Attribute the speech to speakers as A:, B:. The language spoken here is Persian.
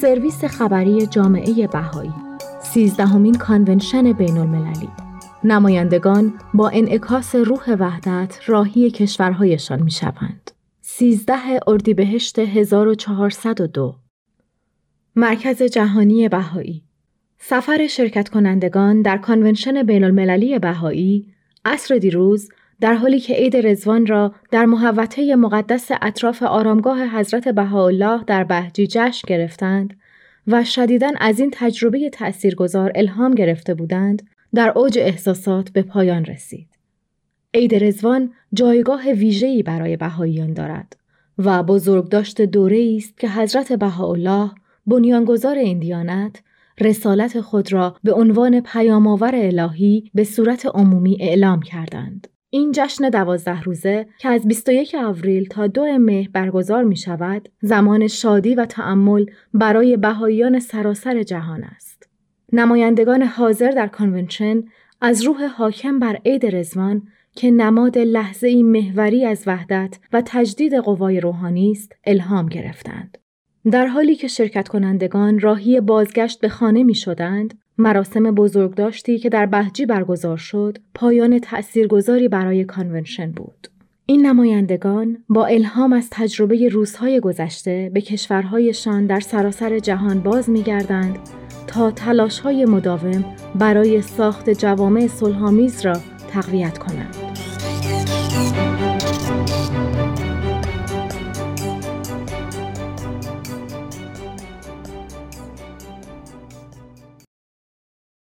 A: سرویس خبری جامعه بهایی. سیزدهمین convention بین المللی نمایندگان با انعکاس روح وحدت راهی کشورهایشان می شوند. 13 اردیبهشت 1402 مرکز جهانی بهایی. سفر شرکت کنندگان در convention بین المللی بهایی عصر دیروز در حالی که عید رضوان را در محوطه مقدس اطراف آرامگاه حضرت بهاءالله در بهجی جشن گرفتند و شدیداً از این تجربه تأثیرگذار الهام گرفته بودند در اوج احساسات به پایان رسید. عید رزوان جایگاه ویژه‌ای برای بهاییان دارد و بزرگداشت دوره است که حضرت بهاءالله بنیانگذار این دیانت رسالت خود را به عنوان پیامآور الهی به صورت عمومی اعلام کردند. این جشن دوازده روزه که از 21 آوریل تا 2 مه برگزار می شود، زمان شادی و تعمل برای بهاییان سراسر جهان است. نمایندگان حاضر در convention از روح حاکم بر عید رضوان که نماد لحظه ای محوری از وحدت و تجدید قوای روحانی است، الهام گرفتند. در حالی که شرکت کنندگان راهی بازگشت به خانه می شدند، مراسم بزرگداشتی که در بهجی برگزار شد، پایان تأثیرگذاری برای convention بود. این نمایندگان با الهام از تجربه روزهای گذشته به کشورهایشان در سراسر جهان باز می گردند تا تلاشهای مداوم برای ساخت جوامع صلحآمیز را تقویت کنند.